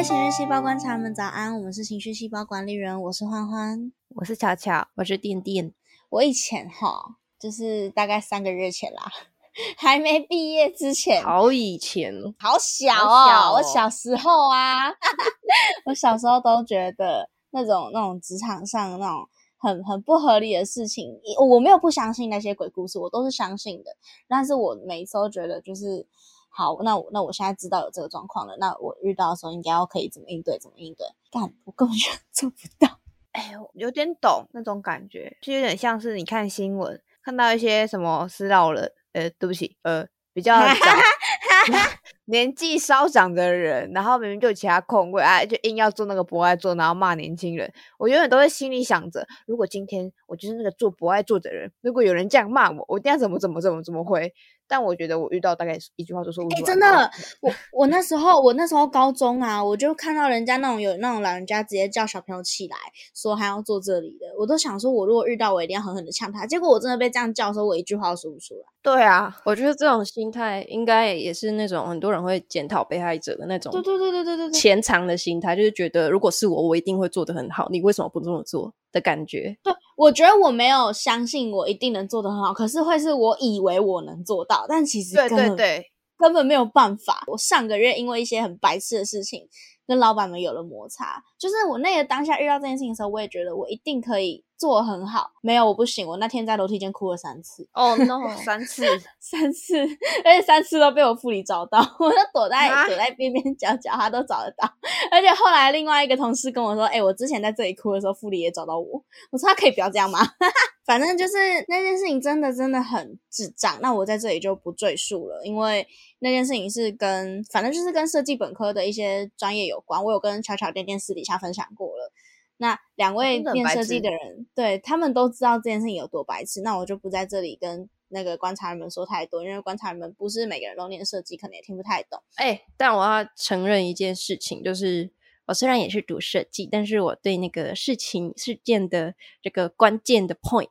位情绪细胞观察们早安，我们是情绪细胞管理人，我是欢欢，我是巧巧，我是电电。我以前哈，就是大概三个月前啦，还没毕业之前，好以前，好小哦，我小时候啊，我小时候都觉得那种那种职场上那种很很不合理的事情，我没有不相信那些鬼故事，我都是相信的，但是我每次都觉得就是。好，那我那我现在知道有这个状况了，那我遇到的时候应该要可以怎么应对？怎么应对？干，我根本就 做不到。哎，有点懂那种感觉，就有点像是你看新闻，看到一些什么私老人，呃，对不起，呃，比较 年纪稍长的人，然后明明就有其他空位，哎，就硬要做那个不爱做，然后骂年轻人。我永远都会心里想着，如果今天我就是那个做不爱做的人，如果有人这样骂我，我一定要怎么怎么怎么怎么回。但我觉得我遇到大概一句话就说，哎，真的，我我那时候我那时候高中啊，我就看到人家那种有那种老人家直接叫小朋友起来，说还要坐这里的，我都想说，我如果遇到，我一定要狠狠的呛他。结果我真的被这样叫的时候，我一句话都说不出来。对啊，我觉得这种心态应该也是那种很多人会检讨被害者的那种，对对对对对对，潜藏的心态，就是觉得如果是我，我一定会做的很好，你为什么不这么做？的感觉，对我觉得我没有相信我一定能做得很好，可是会是我以为我能做到，但其实对对对，根本没有办法。我上个月因为一些很白痴的事情。跟老板们有了摩擦，就是我那个当下遇到这件事情的时候，我也觉得我一定可以做很好。没有，我不行。我那天在楼梯间哭了三次。哦，no，三次，三次，而且三次都被我副理找到，我就躲在躲在边边角角，他都找得到。而且后来另外一个同事跟我说：“哎，我之前在这里哭的时候，副理也找到我。”我说：“他可以不要这样吗？” 反正就是那件事情真的真的很智障。那我在这里就不赘述了，因为。那件事情是跟，反正就是跟设计本科的一些专业有关。我有跟巧巧店店私底下分享过了。那两位念设计的人，对他们都知道这件事情有多白痴。那我就不在这里跟那个观察人们说太多，因为观察人们不是每个人都念设计，可能也听不太懂。哎，但我要承认一件事情，就是我虽然也是读设计，但是我对那个事情事件的这个关键的 point，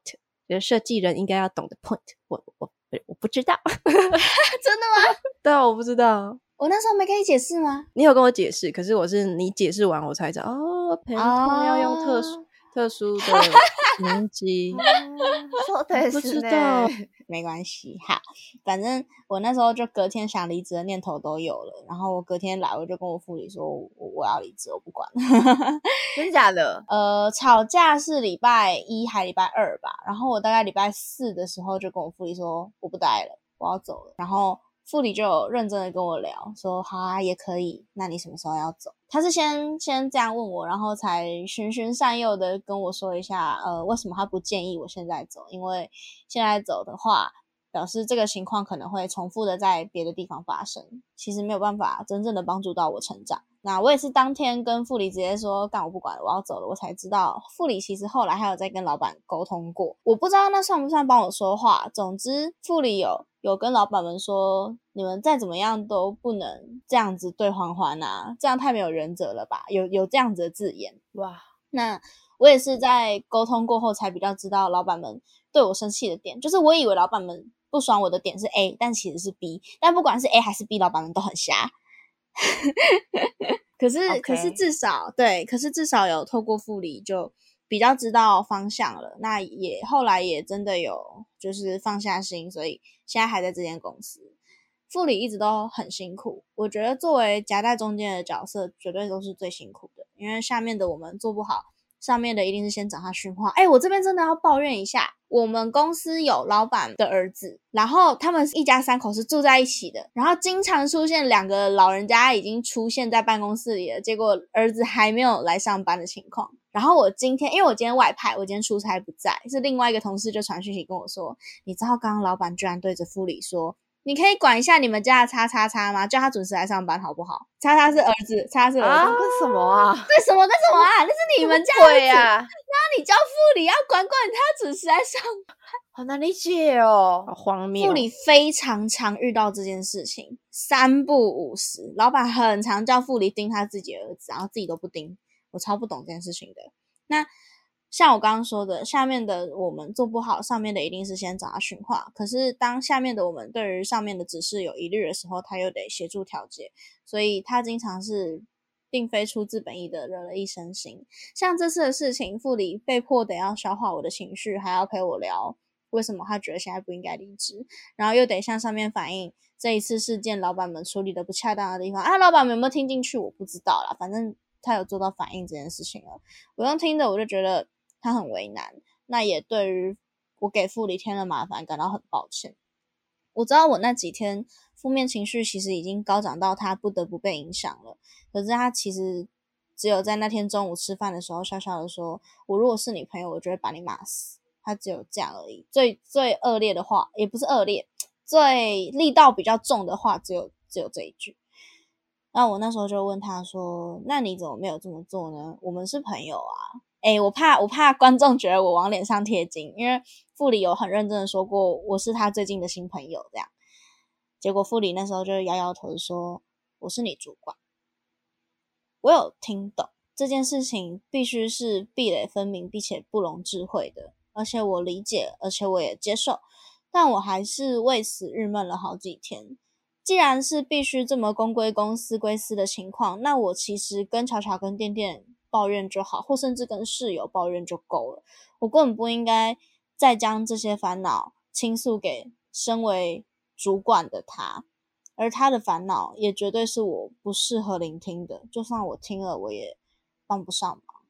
就是设计人应该要懂的 point，我我。我不知道，真的吗？对啊，我不知道。我那时候没跟你解释吗？你有跟我解释，可是我是你解释完我才知道哦，陪同要用特殊特殊的 年纪，说的不知道。没关系，好，反正我那时候就隔天想离职的念头都有了，然后我隔天来，我就跟我副理说，我我要离职，我不管，真假的？呃，吵架是礼拜一还礼拜二吧，然后我大概礼拜四的时候就跟我副理说，我不待了，我要走了，然后。副理就认真的跟我聊，说好啊，也可以。那你什么时候要走？他是先先这样问我，然后才循循善诱的跟我说一下，呃，为什么他不建议我现在走？因为现在走的话，表示这个情况可能会重复的在别的地方发生，其实没有办法真正的帮助到我成长。那我也是当天跟副理直接说，干我不管了，我要走了。我才知道副理其实后来还有在跟老板沟通过，我不知道那算不算帮我说话。总之，副理有有跟老板们说，你们再怎么样都不能这样子对欢欢啊，这样太没有原则了吧？有有这样子的字眼哇。那我也是在沟通过后才比较知道老板们对我生气的点，就是我以为老板们不爽我的点是 A，但其实是 B。但不管是 A 还是 B，老板们都很瞎。可是，可是至少对，可是至少有透过复理就比较知道方向了。那也后来也真的有就是放下心，所以现在还在这间公司。副理一直都很辛苦，我觉得作为夹在中间的角色，绝对都是最辛苦的，因为下面的我们做不好。上面的一定是先找他训话。哎，我这边真的要抱怨一下，我们公司有老板的儿子，然后他们一家三口是住在一起的，然后经常出现两个老人家已经出现在办公室里了，结果儿子还没有来上班的情况。然后我今天，因为我今天外派，我今天出差不在，是另外一个同事就传讯息跟我说，你知道刚刚老板居然对着副理说。你可以管一下你们家的叉叉叉吗？叫他准时来上班好不好？叉叉是儿子，叉是儿子。为什么啊？为什么？为什么啊？那是你们家的呀。那你叫副理要管管他准时来上班，好难理解哦，好荒谬。副理非常常遇到这件事情，三不五时，老板很常叫副理盯他自己儿子，然后自己都不盯。我超不懂这件事情的。那。像我刚刚说的，下面的我们做不好，上面的一定是先找他训话。可是当下面的我们对于上面的指示有疑虑的时候，他又得协助调节，所以他经常是并非出自本意的惹了一身腥。像这次的事情，傅里被迫得要消化我的情绪，还要陪我聊为什么他觉得现在不应该离职，然后又得向上面反映这一次事件老板们处理的不恰当的地方。啊，老板们有没有听进去？我不知道啦，反正他有做到反映这件事情了。我用听的，我就觉得他很为难，那也对于我给傅里添了麻烦感到很抱歉。我知道我那几天负面情绪其实已经高涨到他不得不被影响了，可是他其实只有在那天中午吃饭的时候笑笑的说：“我如果是你朋友，我就会把你骂死。”他只有这样而已。最最恶劣的话也不是恶劣，最力道比较重的话只有只有这一句。那我那时候就问他说：“那你怎么没有这么做呢？我们是朋友啊。”哎，我怕我怕观众觉得我往脸上贴金，因为傅里有很认真的说过我是他最近的新朋友，这样。结果傅里那时候就摇摇头说：“我是你主管。”我有听懂这件事情必须是壁垒分明并且不容置喙的，而且我理解，而且我也接受，但我还是为此郁闷了好几天。既然是必须这么公归公、私归私的情况，那我其实跟巧巧跟店店。抱怨就好，或甚至跟室友抱怨就够了。我根本不应该再将这些烦恼倾诉给身为主管的他，而他的烦恼也绝对是我不适合聆听的。就算我听了，我也帮不上忙。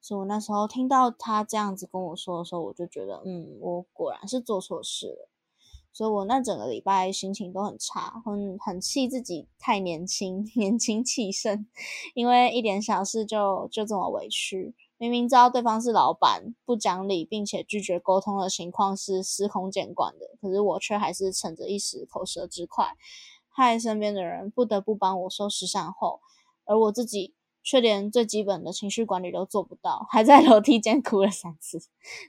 所以我那时候听到他这样子跟我说的时候，我就觉得，嗯，我果然是做错事了。所以我那整个礼拜心情都很差，很很气自己太年轻，年轻气盛，因为一点小事就就这么委屈。明明知道对方是老板，不讲理，并且拒绝沟通的情况是司空见惯的，可是我却还是逞着一时口舌之快，害身边的人不得不帮我收拾善后，而我自己却连最基本的情绪管理都做不到，还在 楼梯间哭了三次，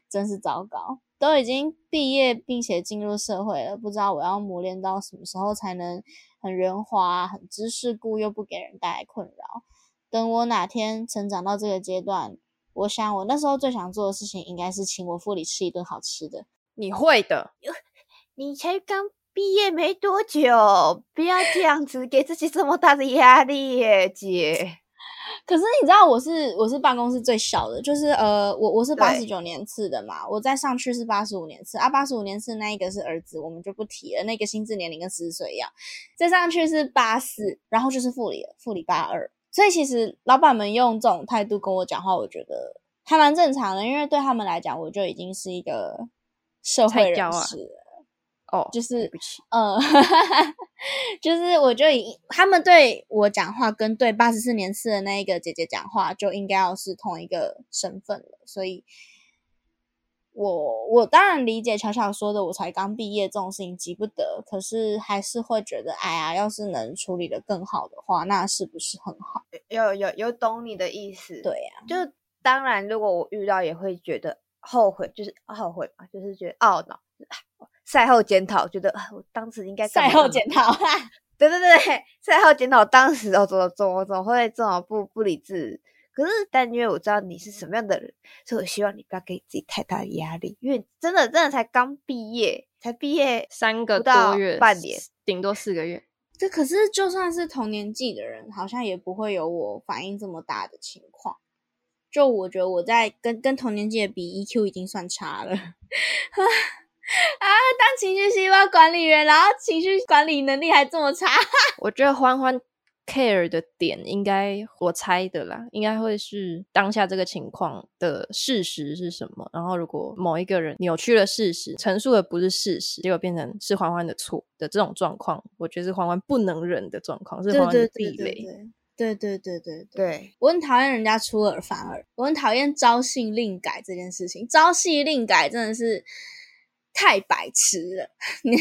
真是糟糕。都已经毕业并且进入社会了，不知道我要磨练到什么时候才能很圆滑、很知世故又不给人带来困扰。等我哪天成长到这个阶段，我想我那时候最想做的事情应该是请我父里吃一顿好吃的。你会的，你才刚毕业没多久，不要这样子给自己这么大的压力耶，姐。可是你知道我是我是办公室最小的，就是呃我我是八十九年次的嘛，我再上去是八十五年次啊，八十五年次那一个是儿子，我们就不提了，那个心智年龄跟十岁一样，再上去是八四，然后就是副理了，副理八二，所以其实老板们用这种态度跟我讲话，我觉得还蛮正常的，因为对他们来讲，我就已经是一个社会人士了。哦，就是嗯，就是我就以他们对我讲话，跟对八十四年次的那一个姐姐讲话，就应该要是同一个身份了。所以，我我当然理解巧巧说的，我才刚毕业，这种事情急不得。可是还是会觉得，哎呀，要是能处理的更好的话，那是不是很好？有有有懂你的意思，对呀。就当然，如果我遇到，也会觉得后悔，就是后悔嘛，就是觉得懊恼。赛后检讨，觉得我当时应该赛后检讨，对对对，赛后检讨当时哦，怎么怎么怎么会这么不不理智？可是，但因为我知道你是什么样的人，所以我希望你不要给自己太大的压力，因为真的真的才刚毕业，才毕业三个多月，半年，顶多四个月。这可是就算是同年纪的人，好像也不会有我反应这么大的情况。就我觉得我在跟跟同年纪的比，EQ 已经算差了。啊，当情绪细胞管理员，然后情绪管理能力还这么差。我觉得欢欢 care 的点，应该我猜的啦，应该会是当下这个情况的事实是什么。然后，如果某一个人扭曲了事实，陈述的不是事实，结果变成是欢欢的错的这种状况，我觉得是欢欢不能忍的状况，是欢欢的地雷。对对对对对，我很讨厌人家出尔反尔，我很讨厌朝夕令改这件事情。朝夕令改真的是。太白痴了！你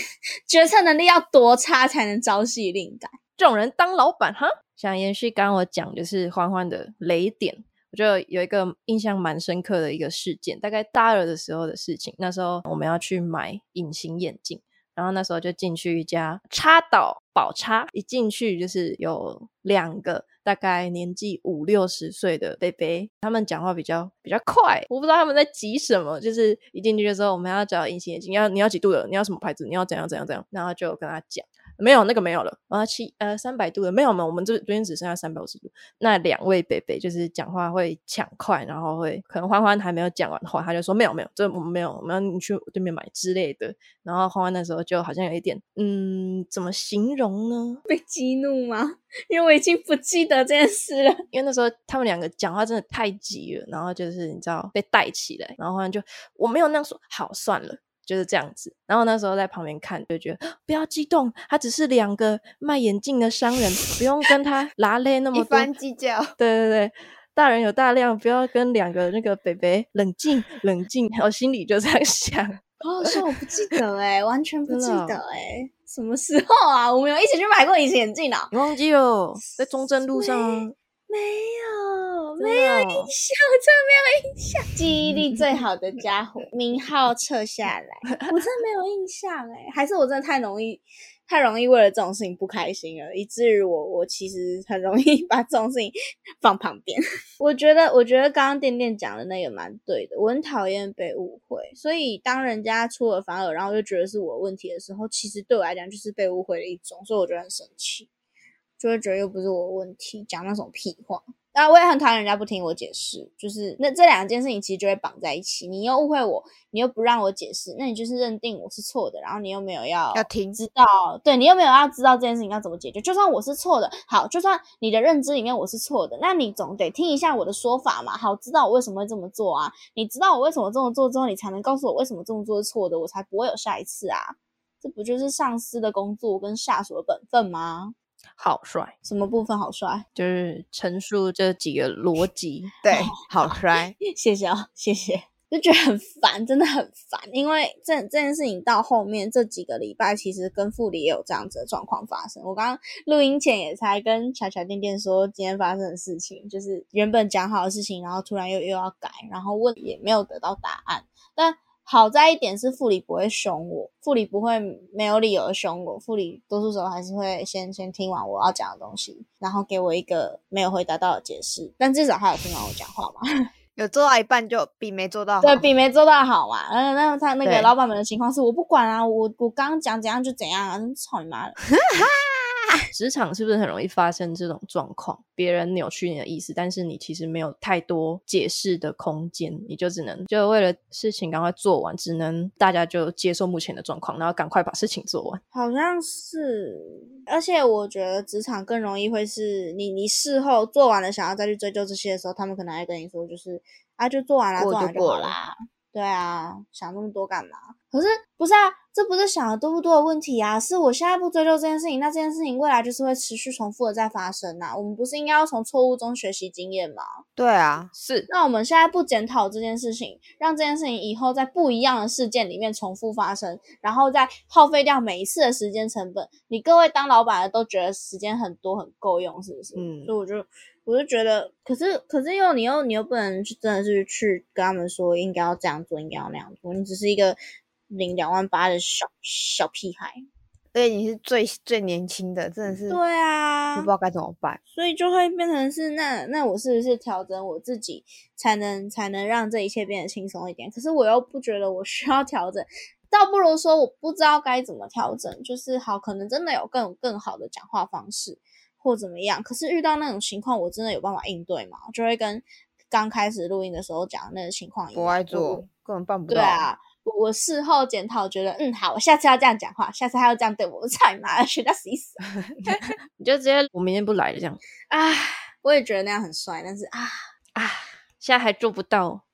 决策能力要多差才能朝夕令改？这种人当老板哈？想延续刚刚我讲，就是欢欢的雷点，我觉得有一个印象蛮深刻的一个事件，大概大二的时候的事情。那时候我们要去买隐形眼镜，然后那时候就进去一家插导宝插，一进去就是有两个。大概年纪五六十岁的贝贝，他们讲话比较比较快，我不知道他们在急什么。就是一进去的时候，我们要找隐形眼镜，要你要几度的，你要什么牌子，你要怎样怎样怎样，然后就跟他讲。没有那个没有了，啊七呃三百度的没有嘛，我们这这边只剩下三百五十度。那两位北北就是讲话会抢快，然后会可能欢欢还没有讲完话，他就说没有没有，这我们没有，我们要你去对面买之类的。然后欢欢那时候就好像有一点，嗯，怎么形容呢？被激怒吗？因为我已经不记得这件事了。因为那时候他们两个讲话真的太急了，然后就是你知道被带起来，然后欢欢就我没有那样说，好算了。就是这样子，然后那时候在旁边看，就觉得不要激动，他只是两个卖眼镜的商人，不用跟他 拉累那么多。计较。对对对，大人有大量，不要跟两个那个北北冷静冷静。我心里就这样想。哦，是我不记得哎，完全不记得哎，什么时候啊？我们有一起去买过隐形眼镜啊？你忘记了？在中正路上。没有，没有印象，真的没有印象。记忆力最好的家伙，名号撤下来，我真的没有印象哎，还是我真的太容易，太容易为了这种事情不开心了，以至于我我其实很容易把这种事情放旁边。我觉得，我觉得刚刚店店讲的那个蛮对的，我很讨厌被误会，所以当人家出尔反尔，然后又觉得是我问题的时候，其实对我来讲就是被误会的一种，所以我觉得很生气。就会觉得又不是我问题，讲那种屁话。然我也很讨厌人家不听我解释，就是那这两件事情其实就会绑在一起。你又误会我，你又不让我解释，那你就是认定我是错的，然后你又没有要要听知道，对你又没有要知道这件事情要怎么解决。就算我是错的，好，就算你的认知里面我是错的，那你总得听一下我的说法嘛，好，知道我为什么会这么做啊？你知道我为什么这么做之后，你才能告诉我为什么这么做是错的，我才不会有下一次啊。这不就是上司的工作跟下属的本分吗？好帅，什么部分好帅？就是陈述这几个逻辑。对，好帅，谢谢啊，谢谢。就觉得很烦，真的很烦，因为这这件事情到后面这几个礼拜，其实跟副理也有这样子的状况发生。我刚刚录音前也才跟巧巧店店说今天发生的事情，就是原本讲好的事情，然后突然又又要改，然后问也没有得到答案，但。好在一点是副理不会凶我，副理不会没有理由的凶我，副理多数时候还是会先先听完我要讲的东西，然后给我一个没有回答到的解释，但至少他有听完我讲话嘛，有做到一半就比没做到，对比没做到好嘛，嗯，那他那个老板们的情况是我不管啊，我我刚讲怎样就怎样啊，操你妈的！职场是不是很容易发生这种状况？别人扭曲你的意思，但是你其实没有太多解释的空间，你就只能就为了事情赶快做完，只能大家就接受目前的状况，然后赶快把事情做完。好像是，而且我觉得职场更容易会是你你事后做完了，想要再去追究这些的时候，他们可能还跟你说，就是啊，就做完了，做完就好啦。对啊，想那么多干嘛？可是不是啊？这不是想的多不多的问题啊？是我现在不追究这件事情，那这件事情未来就是会持续重复的在发生呐。我们不是应该要从错误中学习经验吗？对啊，是。那我们现在不检讨这件事情，让这件事情以后在不一样的事件里面重复发生，然后再耗费掉每一次的时间成本，你各位当老板的都觉得时间很多很够用，是不是？嗯。所以我就。我就觉得，可是可是又你又你又不能去真的是去跟他们说应该要这样做，应该要那样做。你只是一个领两万八的小小屁孩，而且你是最最年轻的，真的是对啊，不知道该怎么办，所以就会变成是那那我是不是调整我自己才能才能让这一切变得轻松一点？可是我又不觉得我需要调整，倒不如说我不知道该怎么调整，就是好，可能真的有更更好的讲话方式。或怎么样？可是遇到那种情况，我真的有办法应对吗？就会跟刚开始录音的时候讲那个情况一样。不爱做，根本办不到。对啊，我我事后检讨，觉得嗯好，我下次要这样讲话，下次还要这样对我，我操你妈，学到死死。你就直接我明天不来了这样。啊，我也觉得那样很帅，但是啊啊，现在还做不到。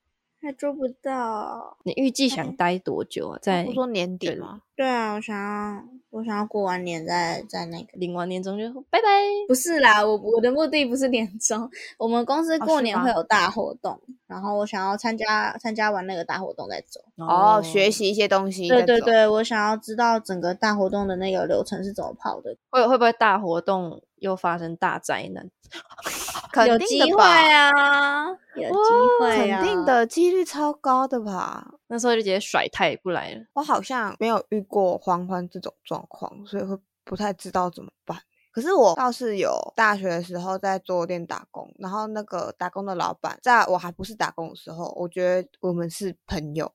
还做不到。你预计想待多久啊？在不说年底吗？对啊，我想要，我想要过完年再再那个领完年终就拜拜。不是啦，我我的目的不是年终，我们公司过年会有大活动，然后我想要参加参加完那个大活动再走。哦，学习一些东西。对对对，我想要知道整个大活动的那个流程是怎么跑的。会会不会大活动又发生大灾难？有机会啊，有机会啊，肯定的几率超高的吧？那时候就直接甩太不来了。我好像没有遇过欢欢这种状况，所以会不太知道怎么办。可是我倒是有大学的时候在桌店打工，然后那个打工的老板，在我还不是打工的时候，我觉得我们是朋友。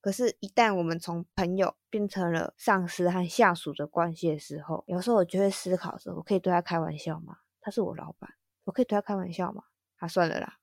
可是，一旦我们从朋友变成了上司和下属的关系的时候，有时候我就会思考说：我可以对他开玩笑吗？他是我老板，我可以对他开玩笑吗？啊，算了啦。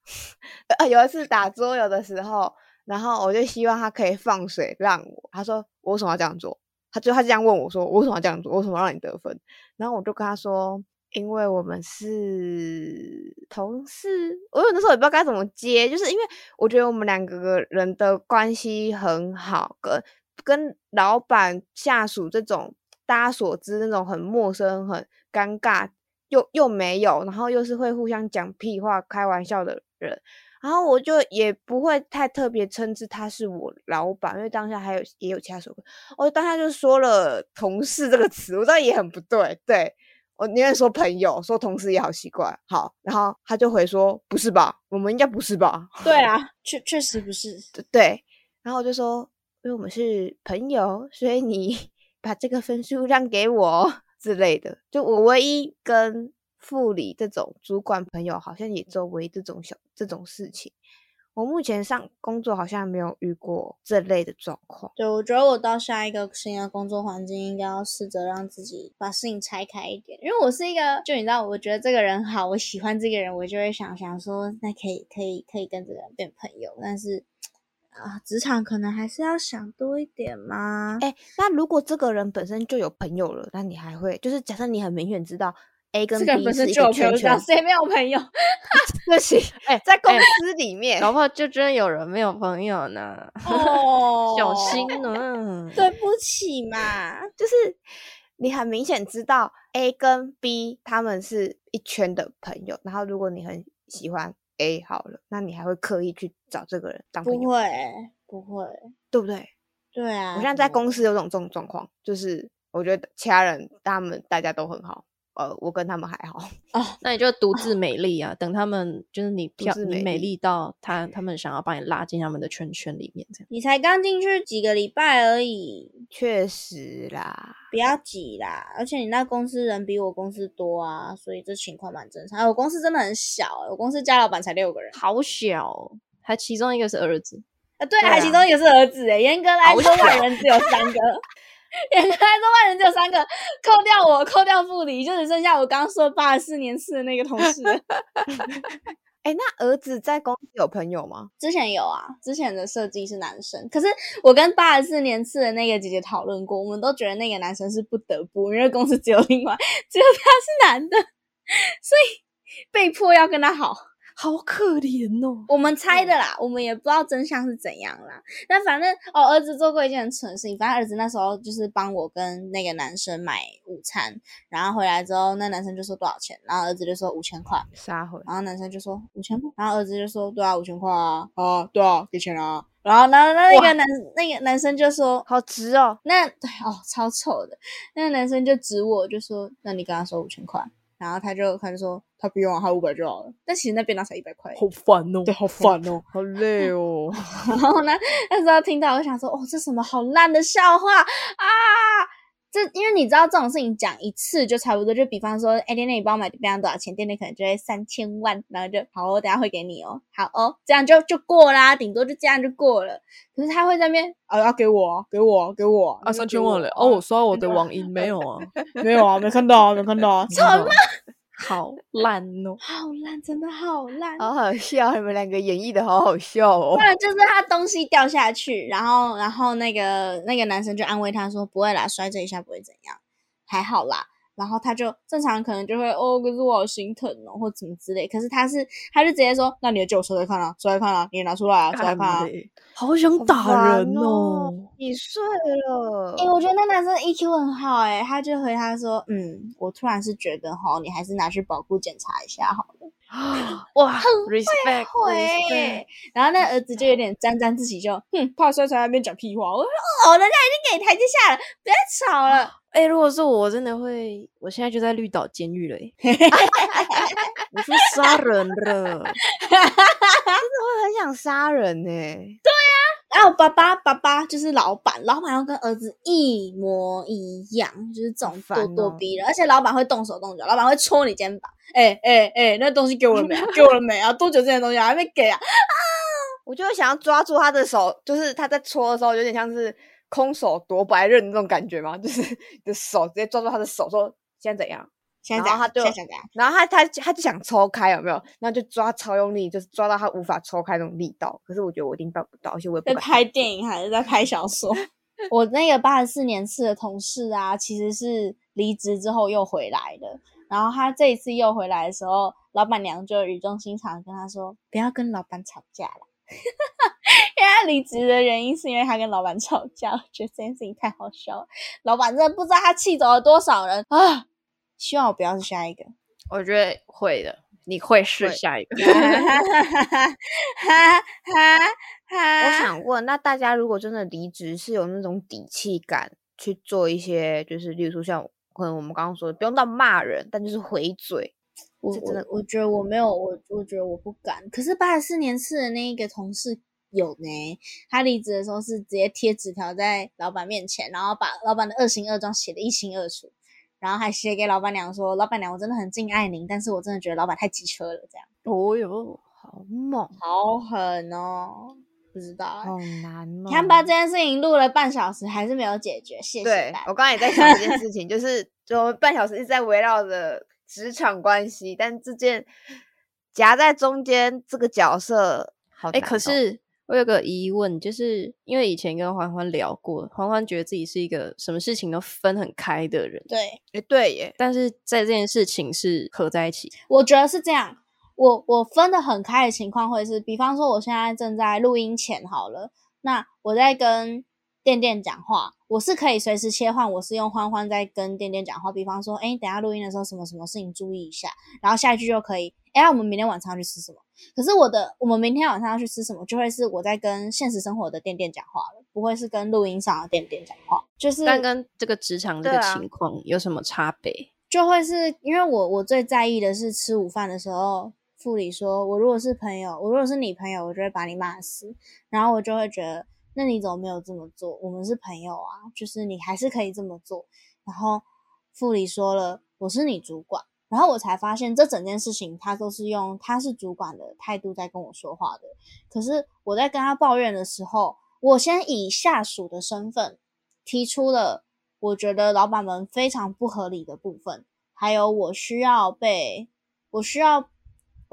有一次打桌游的时候，然后我就希望他可以放水让我。他说：我为什么要这样做？他就他这样问我说：我为什么要这样做？我为什么让你得分？然后我就跟他说。因为我们是同事，我有的时候也不知道该怎么接，就是因为我觉得我们两个人的关系很好，跟跟老板、下属这种大家所知那种很陌生、很尴尬又又没有，然后又是会互相讲屁话、开玩笑的人，然后我就也不会太特别称之他是我老板，因为当下还有也有其他手，我当下就说了“同事”这个词，我知道也很不对，对。我宁愿说朋友，说同事也好奇怪。好，然后他就回说：“不是吧？我们应该不是吧？”对啊，确确实不是。对，然后我就说：“因为我们是朋友，所以你 把这个分数让给我之类的。”就我唯一跟副理这种主管朋友，好像也周围这种小这种事情。我目前上工作好像没有遇过这类的状况。对，我觉得我到下一个新的工作环境，应该要试着让自己把事情拆开一点。因为我是一个，就你知道，我觉得这个人好，我喜欢这个人，我就会想想说，那可以，可以，可以跟这个人变朋友。但是啊，职场可能还是要想多一点嘛。哎，那如果这个人本身就有朋友了，那你还会就是假设你很明显知道。A 跟 B 是一个圈圈，谁没有朋友？不行，哎，在公司里面，搞不好就真的有人没有朋友呢。哦，小心呢。对不起嘛，就是你很明显知道 A 跟 B 他们是一圈的朋友，然后如果你很喜欢 A 好了，那你还会刻意去找这个人当朋友？不会，不会，对不对？对啊，我现在在公司有种这种状况，就是我觉得其他人他们大家都很好。呃，我跟他们还好哦，那你就独自美丽啊！等他们就是你漂你美丽到他他们想要把你拉进他们的圈圈里面，这样。你才刚进去几个礼拜而已，确实啦，不要挤啦！而且你那公司人比我公司多啊，所以这情况蛮正常。我公司真的很小，我公司加老板才六个人，好小，还其中一个是儿子啊，对，还其中一个是儿子诶，严格来说，外人只有三个。严格来说外人只有三个，扣掉我，扣掉副理，就只剩下我刚刚说八十四年次的那个同事。哎，那儿子在公司有朋友吗？之前有啊，之前的设计是男生，可是我跟八十四年次的那个姐姐讨论过，我们都觉得那个男生是不得不，因为公司只有另外只有他是男的，所以被迫要跟他好。好可怜哦！我们猜的啦，我们也不知道真相是怎样啦。那反正哦，儿子做过一件很蠢的事情。反正儿子那时候就是帮我跟那个男生买午餐，然后回来之后，那男生就说多少钱，然后儿子就说五千块，撒回。然后男生就说五千块然后儿子就说对啊，五千块啊，啊对啊，给钱啊。然后那那那个男那个男生就说好值哦，那对哦超丑的，那个男生就指我就说，那你跟他说五千块。然后他就他就说他不用啊，他五百就好了。但其实那便当才一百块，好烦哦，对，好烦哦，好累哦。然后呢，那时候听到我想说，哦，这什么好烂的笑话啊！这因为你知道这种事情讲一次就差不多，就比方说，哎，店店你帮我买便当多少钱？店内可能就会三千万，然后就好，我等下会给你哦，好哦，这样就就过啦，顶多就这样就过了。可是他会在那边啊，要给我，给我，给我啊，三千万了哦，我刷我的 网银没有啊，没有啊，没看到啊，没看到啊，什么？好烂哦，好烂，真的好烂，好好笑，你们两个演绎的好好笑哦。不然就是他东西掉下去，然后然后那个那个男生就安慰他说：“不会啦，摔这一下不会怎样，还好啦。”然后他就正常可能就会哦，可是我好心疼哦，或怎么之类。可是他是他就直接说：“那你的旧车来看啊，出来看啊，你也拿出来啊，出来看啊。”好想打人哦！你睡了？哎，我觉得那男生 EQ 很好哎，他就回他说：“嗯，我突然是觉得哈，你还是拿去保护检查一下好了。”哇，很会回。然后那儿子就有点沾沾自喜，就哼，怕摔出来那边讲屁话。我说：“哦，人家已经给台阶下了，不要吵了。”哎，如果是我，真的会，我现在就在绿岛监狱了，我说杀人了，真的会很想杀人呢。对呀，然后爸爸爸爸就是老板，老板要跟儿子一模一样，就是这种咄咄逼人，而且老板会动手动脚，老板会戳你肩膀，哎哎哎，那东西给我了没？给我了没啊？多久之前的东西还没给啊？啊！我就会想要抓住他的手，就是他在搓的时候，有点像是空手夺白刃那种感觉吗，就是你的手直接抓住他的手，说现在怎样？现在然后他就现在想怎样？然后他他他就想抽开，有没有？然后就抓超用力，就是抓到他无法抽开那种力道。可是我觉得我一定办不到，而且我也不在。拍电影还是在拍小说？我那个八十四年次的同事啊，其实是离职之后又回来的。然后他这一次又回来的时候，老板娘就语重心长跟他说：“不要跟老板吵架了。” 因为他离职的原因是因为他跟老板吵架，我觉得这件事情太好笑了。老板真的不知道他气走了多少人啊！希望我不要是下一个。我觉得会的，你会是下一个。我想问，那大家如果真的离职，是有那种底气感去做一些，就是例如说像可能我们刚刚说的，不用到骂人，但就是回嘴。我我我觉得我没有，我我觉得我不敢。可是八十四年次的那一个同事有呢，他离职的时候是直接贴纸条在老板面前，然后把老板的二行二状写的一清二楚，然后还写给老板娘说：“老板娘，我真的很敬爱您，但是我真的觉得老板太机车了，这样哦哟，好猛，好狠哦。”不知道欸，好难哦！你看把这件事情录了半小时，还是没有解决，谢谢对我刚刚也在想这件事情，就是就半小时一直在围绕着职场关系，但这件夹在中间这个角色好哎、可是我有个疑问，就是因为以前跟欢欢聊过，欢欢觉得自己是一个什么事情都分很开的人，对。哎对耶，但是在这件事情是合在一起。我觉得是这样，我我分得很开的情况会是，比方说我现在正在录音前好了，那我在跟店店讲话，我是可以随时切换，我是用欢欢在跟店店讲话，比方说，哎，等下录音的时候什么什么事情注意一下，然后下一句就可以，哎，我们明天晚上要去吃什么？可是我的我们明天晚上要去吃什么，就会是我在跟现实生活的店店讲话了，不会是跟录音上的店店讲话，就是但跟这个职场这个情况有什么差别？就会是因为我我最在意的是吃午饭的时候，副理说我如果是朋友，我如果是你朋友，我就会把你骂死，然后我就会觉得，那你怎么没有这么做？我们是朋友啊，就是你还是可以这么做。然后副理说了，我是你主管，然后我才发现这整件事情他都是用他是主管的态度在跟我说话的，可是我在跟他抱怨的时候，我先以下属的身份提出了我觉得老板们非常不合理的部分，还有我需要被我需要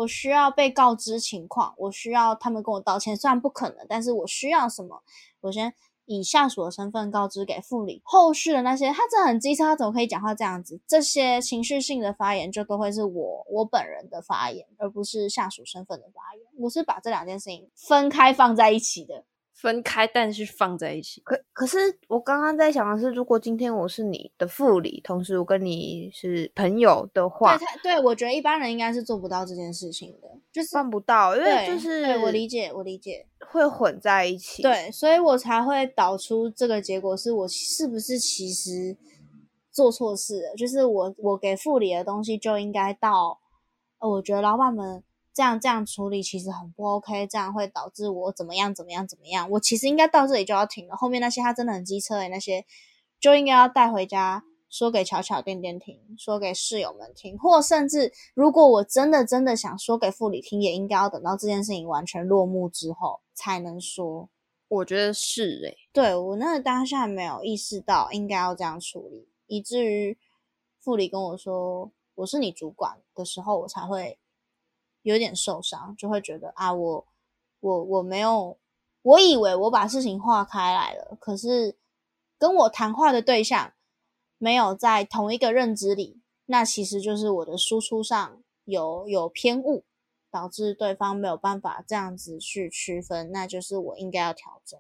我需要被告知情况，我需要他们跟我道歉，虽然不可能，但是我需要什么，我先以下属的身份告知给副理。后续的那些，他这很机车，他怎么可以讲话这样子？这些情绪性的发言就都会是我我本人的发言，而不是下属身份的发言。我是把这两件事情分开放在一起的。分开，但是放在一起。可可是我刚刚在想的是，如果今天我是你的副理，同时我跟你是朋友的话对，对我觉得一般人应该是做不到这件事情的，就是办不到，因为就是对我理解，我理解。会混在一起。，对，所以我才会导出这个结果，是我是不是其实做错事了？就是我我给副理的东西就应该到，呃，我觉得老板们这样这样处理其实很不 OK，这样会导致我怎么样怎么样怎么样。我其实应该到这里就要停了，后面那些他真的很机车诶、那些就应该要带回家。说给巧巧店店听，说给室友们听，或甚至如果我真的真的想说给副理听，也应该要等到这件事情完全落幕之后才能说。我觉得是诶、对我那个当下没有意识到应该要这样处理，以至于副理跟我说我是你主管的时候，我才会有点受伤，就会觉得啊，我我我没有，我以为我把事情化开来了，可是跟我谈话的对象没有在同一个认知里，那其实就是我的输出上有有偏误，导致对方没有办法这样子去区分，那就是我应该要调整，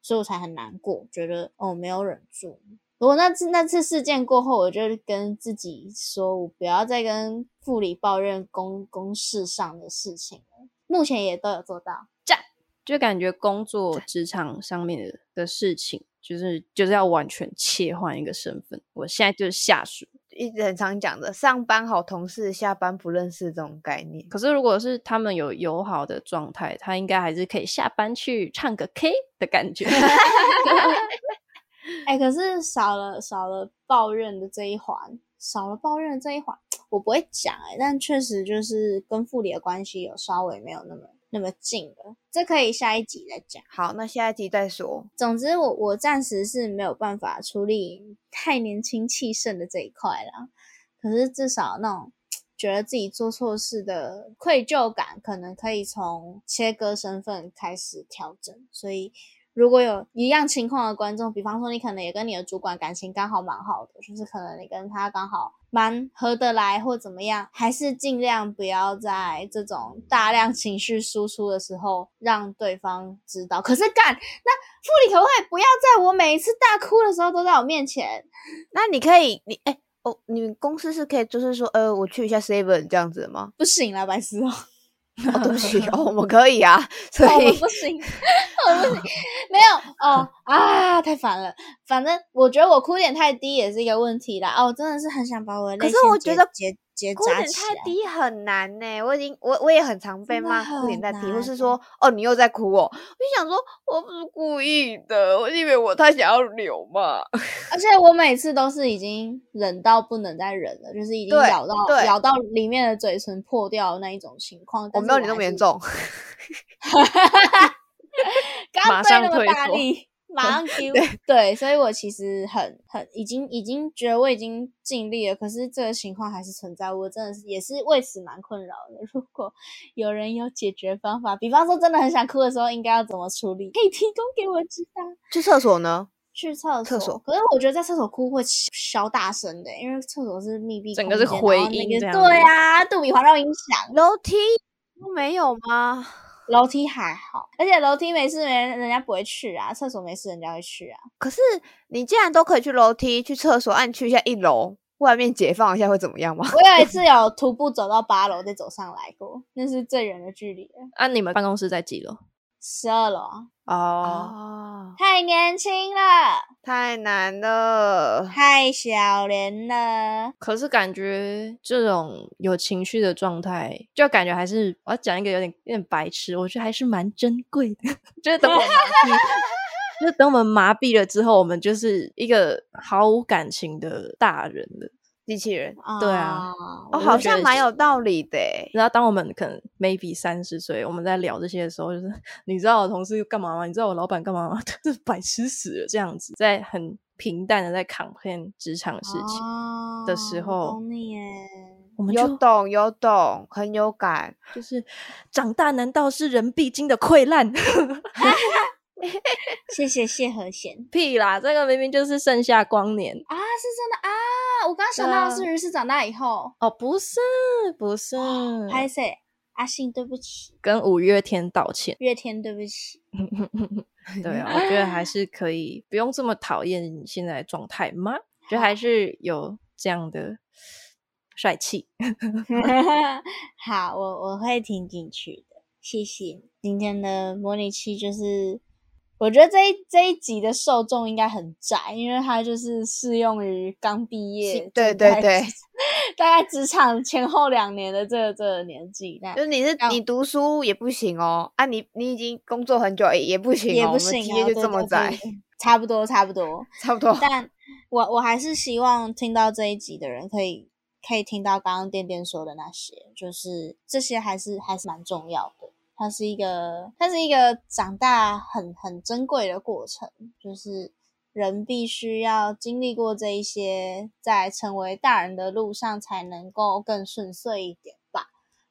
所以我才很难过，觉得哦没有忍住。我那次那次事件过后，我就跟自己说，我不要再跟副理抱怨公公事上的事情了。目前也都有做到，就感觉工作职场上面的的事情，就是就是要完全切换一个身份。我现在就是下属，一直很常讲的，上班好同事，下班不认识这种概念。可是如果是他们有友好的状态，他应该还是可以下班去唱个 K 的感觉。哎、可是少了少了抱怨的这一环，少了抱怨的这一环，我不会讲哎、但确实就是跟副理的关系有稍微没有那么那么近了。这可以下一集再讲。好，那下一集再说。总之我，我暂时是没有办法处理太年轻气盛的这一块啦。可是至少那种觉得自己做错事的愧疚感，可能可以从切割身份开始调整。所以。如果有一样情况的观众，比方说你可能也跟你的主管感情刚好蛮好的，就是可能你跟他刚好蛮合得来或怎么样，还是尽量不要在这种大量情绪输出的时候让对方知道。可是干那副理可不可以不要在我每一次大哭的时候都在我面前？那你可以，你哎哦，你们公司是可以就是说呃，我去一下 seven 这样子的吗？不行啦，白痴哦。哦，对不起哦，我们可以啊，所以不行，我不行，没有哦啊，太烦了。反正我觉得我哭点太低也是一个问题啦。哦，真的是很想把我的可是我觉得哭点太低很难呢。我已经我我也很常被骂哭点太低，或是说哦你又在哭哦。我就想说我不是故意的，我以为我太想要流嘛。而且我每次都是已经忍到不能再忍了，就是已经咬到咬到里面的嘴唇破掉那一种情况。我没有你那么严重。马上退缩，马上 Q。对，所以我其实很很已经已经觉得我已经尽力了，可是这个情况还是存在，我真的是也是为此蛮困扰的。如果有人有解决方法，比方说真的很想哭的时候，应该要怎么处理？可以提供给我知道。去厕所呢？去厕厕所，可是我觉得在厕所哭会小大声的，因为厕所是密闭，整个是回音，对啊，杜比环绕音响。楼梯都没有吗？楼梯还好，而且楼梯没事，人人家不会去啊。厕所没事，人家会去啊。可是你既然都可以去楼梯、去厕所，按去一下一楼，外面解放一下会怎么样吗？我有一 次有徒步走到八楼再走上来过，那是最远的距离。啊，你们办公室在几楼？十二楼啊！哦，太年轻了，太难了，太小年了。可是感觉这种有情绪的状态，就感觉还是我要讲一个有点有点白痴，我觉得还是蛮珍贵的。就是等我麻痹，就是等我们麻痹了之后，我们就是一个毫无感情的大人了。机器人，对啊，哦，好像蛮有道理的。然后当我们可能 maybe 三十岁，我们在聊这些的时候，就是你知道我同事干嘛吗？你知道我老板干嘛吗？这白痴死了，这样子，在很平淡的在 complain 职场事情的时候，我们有懂有懂，很有感。就是长大难道是人必经的溃烂？谢谢谢和弦，屁啦！这个明明就是盛夏光年啊，是真的啊！我刚刚想到是于是长大以后哦，不是不是，拍谁？阿信对不起，跟五月天道歉。月天对不起，对啊，我觉得还是可以，不用这么讨厌你现在的状态吗？就还是有这样的帅气。好，我我会听进去的，谢谢。今天的模拟器就是。我觉得这一这一集的受众应该很窄，因为它就是适用于刚毕业，对对对，大概职场前后两年的这个这个年纪。就是你是你读书也不行哦，啊，你你已经工作很久也不行，也不行啊，就这么窄，差不多差不多差不多。但我我还是希望听到这一集的人可以可以听到刚刚店店说的那些，就是这些还是还是蛮重要的。它是一个，它是一个长大很很珍贵的过程，就是人必须要经历过这一些，在成为大人的路上才能够更顺遂一点吧。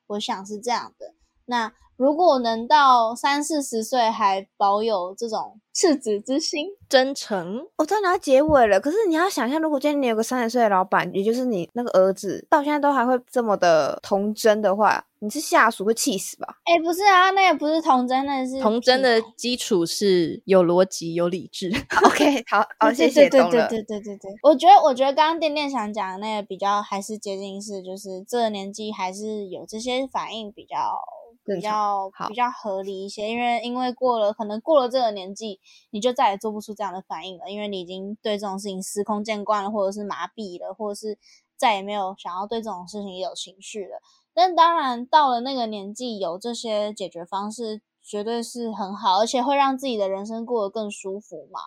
我想是这样的。那如果能到三四十岁还保有这种赤子之心。真诚，我真的要结尾了。可是你要想象，如果今天你有个三十岁的老板，也就是你那个儿子，到现在都还会这么的童真的话，你是下属会气死吧？哎，不是啊，那也不是童真，那是童真的基础是有逻辑、有理智。OK，好，好，谢谢，对对对对对对。我觉得，我觉得刚刚店店想讲的那个比较还是接近是，就是这个年纪还是有这些反应比较。比较比较合理一些，因为因为过了可能过了这个年纪，你就再也做不出这样的反应了，因为你已经对这种事情司空见惯了，或者是麻痹了，或者是再也没有想要对这种事情有情绪了。但当然到了那个年纪，有这些解决方式绝对是很好，而且会让自己的人生过得更舒服嘛。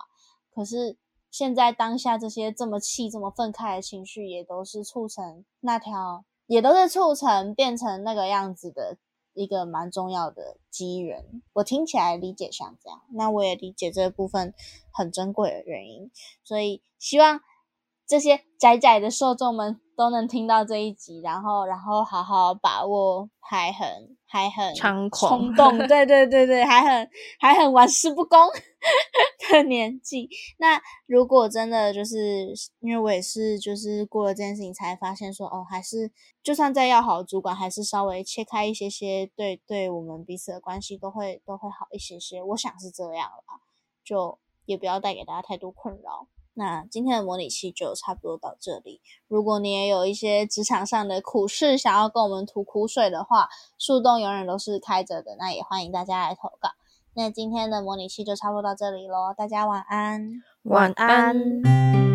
可是现在当下这些这么气、这么愤慨的情绪，也都是促成那条，也都是促成变成那个样子的。一个蛮重要的机缘。我听起来理解像这样，那我也理解这部分很珍贵的原因，所以希望这些窄窄的受众们都能听到这一集，然后然后好好把握，还很还很猖狂冲动，对对对对，还很还很玩世不恭的年纪。那如果真的就是因为我也是就是过了这件事情才发现说，哦，还是就算再要好的主管，还是稍微切开一些些，对对我们彼此的关系都会都会好一些些。我想是这样啦，就也不要带给大家太多困扰。那今天的模拟器就差不多到这里。如果你也有一些职场上的苦事想要跟我们吐苦水的话，树洞永远都是开着的，那也欢迎大家来投稿。那今天的模拟器就差不多到这里喽，大家晚安。晚安。